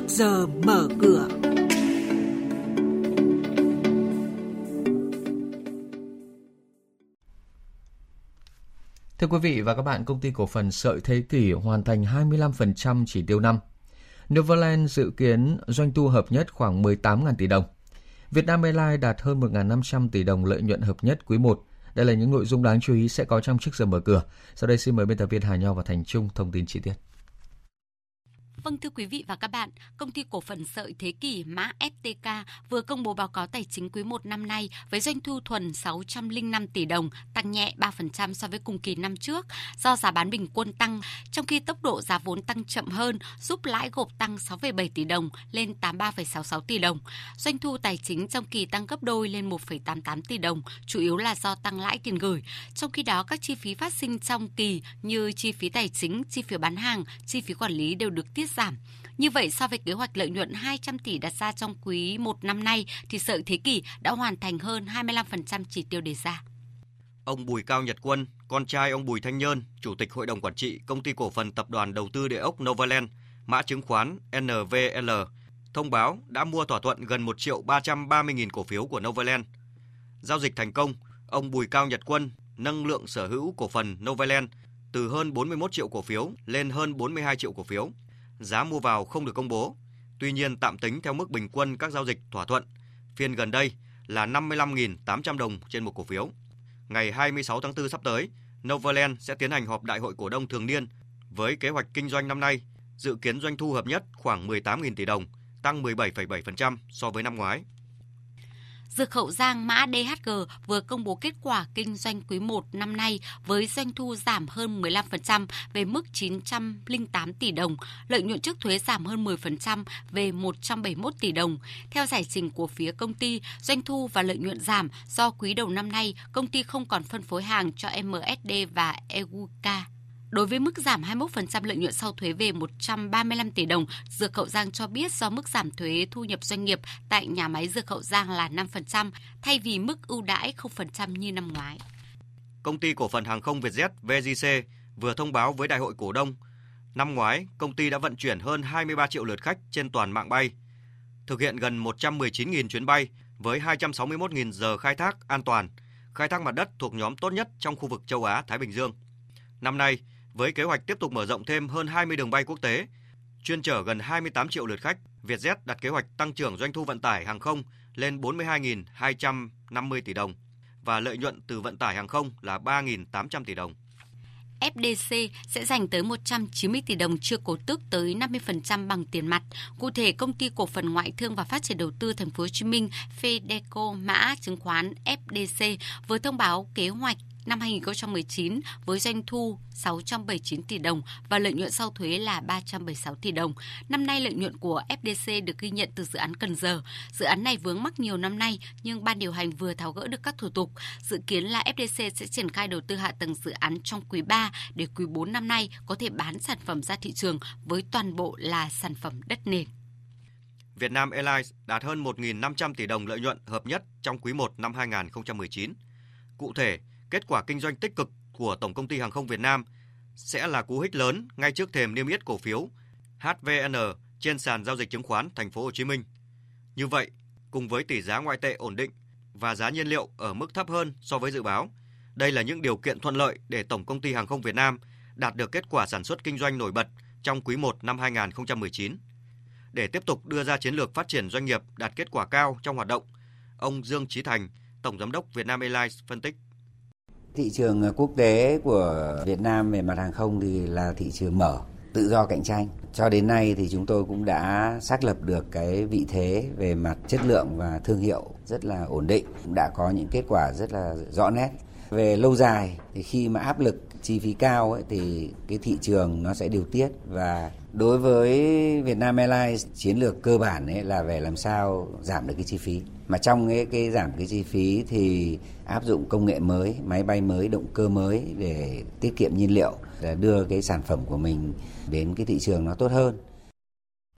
trước giờ mở cửa. Thưa quý vị và các bạn, công ty cổ phần Sợi Thế Kỷ hoàn thành 25% chỉ tiêu năm. Novaland dự kiến doanh thu hợp nhất khoảng 18.000 tỷ đồng. Vietnam Airlines đạt hơn 1.500 tỷ đồng lợi nhuận hợp nhất quý 1. Đây là những nội dung đáng chú ý sẽ có trong trước giờ mở cửa. Sau đây xin mời biên tập viên Hà Nho và Thành Trung thông tin chi tiết. Vâng thưa quý vị và các bạn, công ty cổ phần sợi Thế Kỷ mã STK vừa công bố báo cáo tài chính quý 1 năm nay với doanh thu thuần 605 tỷ đồng, tăng nhẹ 3% so với cùng kỳ năm trước do giá bán bình quân tăng, trong khi tốc độ giá vốn tăng chậm hơn giúp lãi gộp tăng 6,7 tỷ đồng lên 83,66 tỷ đồng. Doanh thu tài chính trong kỳ tăng gấp đôi lên 1,88 tỷ đồng, chủ yếu là do tăng lãi tiền gửi. Trong khi đó các chi phí phát sinh trong kỳ như chi phí tài chính, chi phí bán hàng, chi phí quản lý đều được tiết giảm. Như vậy, so với kế hoạch lợi nhuận 200 tỷ đặt ra trong quý 1 năm nay, thì sợi thế kỷ đã hoàn thành hơn 25% chỉ tiêu đề ra. Ông Bùi Cao Nhật Quân, con trai ông Bùi Thanh Nhơn, Chủ tịch Hội đồng Quản trị Công ty Cổ phần Tập đoàn Đầu tư Địa ốc Novaland, mã chứng khoán NVL, thông báo đã mua thỏa thuận gần 1 triệu 330 nghìn cổ phiếu của Novaland. Giao dịch thành công, ông Bùi Cao Nhật Quân nâng lượng sở hữu cổ phần Novaland từ hơn 41 triệu cổ phiếu lên hơn 42 triệu cổ phiếu giá mua vào không được công bố. Tuy nhiên tạm tính theo mức bình quân các giao dịch thỏa thuận, phiên gần đây là 55.800 đồng trên một cổ phiếu. Ngày 26 tháng 4 sắp tới, Novaland sẽ tiến hành họp đại hội cổ đông thường niên với kế hoạch kinh doanh năm nay, dự kiến doanh thu hợp nhất khoảng 18.000 tỷ đồng, tăng 17,7% so với năm ngoái. Dược Hậu Giang mã DHG vừa công bố kết quả kinh doanh quý 1 năm nay với doanh thu giảm hơn 15% về mức 908 tỷ đồng, lợi nhuận trước thuế giảm hơn 10% về 171 tỷ đồng. Theo giải trình của phía công ty, doanh thu và lợi nhuận giảm do quý đầu năm nay công ty không còn phân phối hàng cho MSD và EUCA. Đối với mức giảm 21% lợi nhuận sau thuế về 135 tỷ đồng, Dược Hậu Giang cho biết do mức giảm thuế thu nhập doanh nghiệp tại nhà máy Dược Hậu Giang là 5% thay vì mức ưu đãi 0% như năm ngoái. Công ty cổ phần hàng không Vietjet VJC vừa thông báo với đại hội cổ đông, năm ngoái công ty đã vận chuyển hơn 23 triệu lượt khách trên toàn mạng bay, thực hiện gần 119.000 chuyến bay với 261.000 giờ khai thác an toàn, khai thác mặt đất thuộc nhóm tốt nhất trong khu vực châu Á Thái Bình Dương. Năm nay, với kế hoạch tiếp tục mở rộng thêm hơn 20 đường bay quốc tế, chuyên chở gần 28 triệu lượt khách, Vietjet đặt kế hoạch tăng trưởng doanh thu vận tải hàng không lên 42.250 tỷ đồng và lợi nhuận từ vận tải hàng không là 3.800 tỷ đồng. FDC sẽ dành tới 190 tỷ đồng chưa cổ tức tới 50% bằng tiền mặt. Cụ thể, công ty cổ phần ngoại thương và phát triển đầu tư thành phố Hồ Chí Minh Fedeco mã chứng khoán FDC vừa thông báo kế hoạch năm 2019 với doanh thu 679 tỷ đồng và lợi nhuận sau thuế là 376 tỷ đồng. Năm nay lợi nhuận của FDC được ghi nhận từ dự án Cần Giờ. Dự án này vướng mắc nhiều năm nay nhưng ban điều hành vừa tháo gỡ được các thủ tục. Dự kiến là FDC sẽ triển khai đầu tư hạ tầng dự án trong quý 3 để quý 4 năm nay có thể bán sản phẩm ra thị trường với toàn bộ là sản phẩm đất nền. Việt Nam Airlines đạt hơn 1.500 tỷ đồng lợi nhuận hợp nhất trong quý 1 năm 2019. Cụ thể, kết quả kinh doanh tích cực của Tổng công ty Hàng không Việt Nam sẽ là cú hích lớn ngay trước thềm niêm yết cổ phiếu HVN trên sàn giao dịch chứng khoán Thành phố Hồ Chí Minh. Như vậy, cùng với tỷ giá ngoại tệ ổn định và giá nhiên liệu ở mức thấp hơn so với dự báo, đây là những điều kiện thuận lợi để Tổng công ty Hàng không Việt Nam đạt được kết quả sản xuất kinh doanh nổi bật trong quý 1 năm 2019. Để tiếp tục đưa ra chiến lược phát triển doanh nghiệp đạt kết quả cao trong hoạt động, ông Dương Chí Thành, Tổng giám đốc Vietnam Airlines phân tích Thị trường à, quốc tế của Việt Nam về mặt hàng không thì là thị trường mở, tự do cạnh tranh. Cho đến nay thì chúng tôi cũng đã xác lập được cái vị thế về mặt chất lượng và thương hiệu rất là ổn định, cũng đã có những kết quả rất là rõ nét. Về lâu dài thì khi mà áp lực chi phí cao ấy, thì cái thị trường nó sẽ điều tiết. Và đối với Vietnam Airlines chiến lược cơ bản ấy là về làm sao giảm được cái chi phí. Mà trong cái, cái giảm cái chi phí thì áp dụng công nghệ mới máy bay mới động cơ mới để tiết kiệm nhiên liệu để đưa cái sản phẩm của mình đến cái thị trường nó tốt hơn.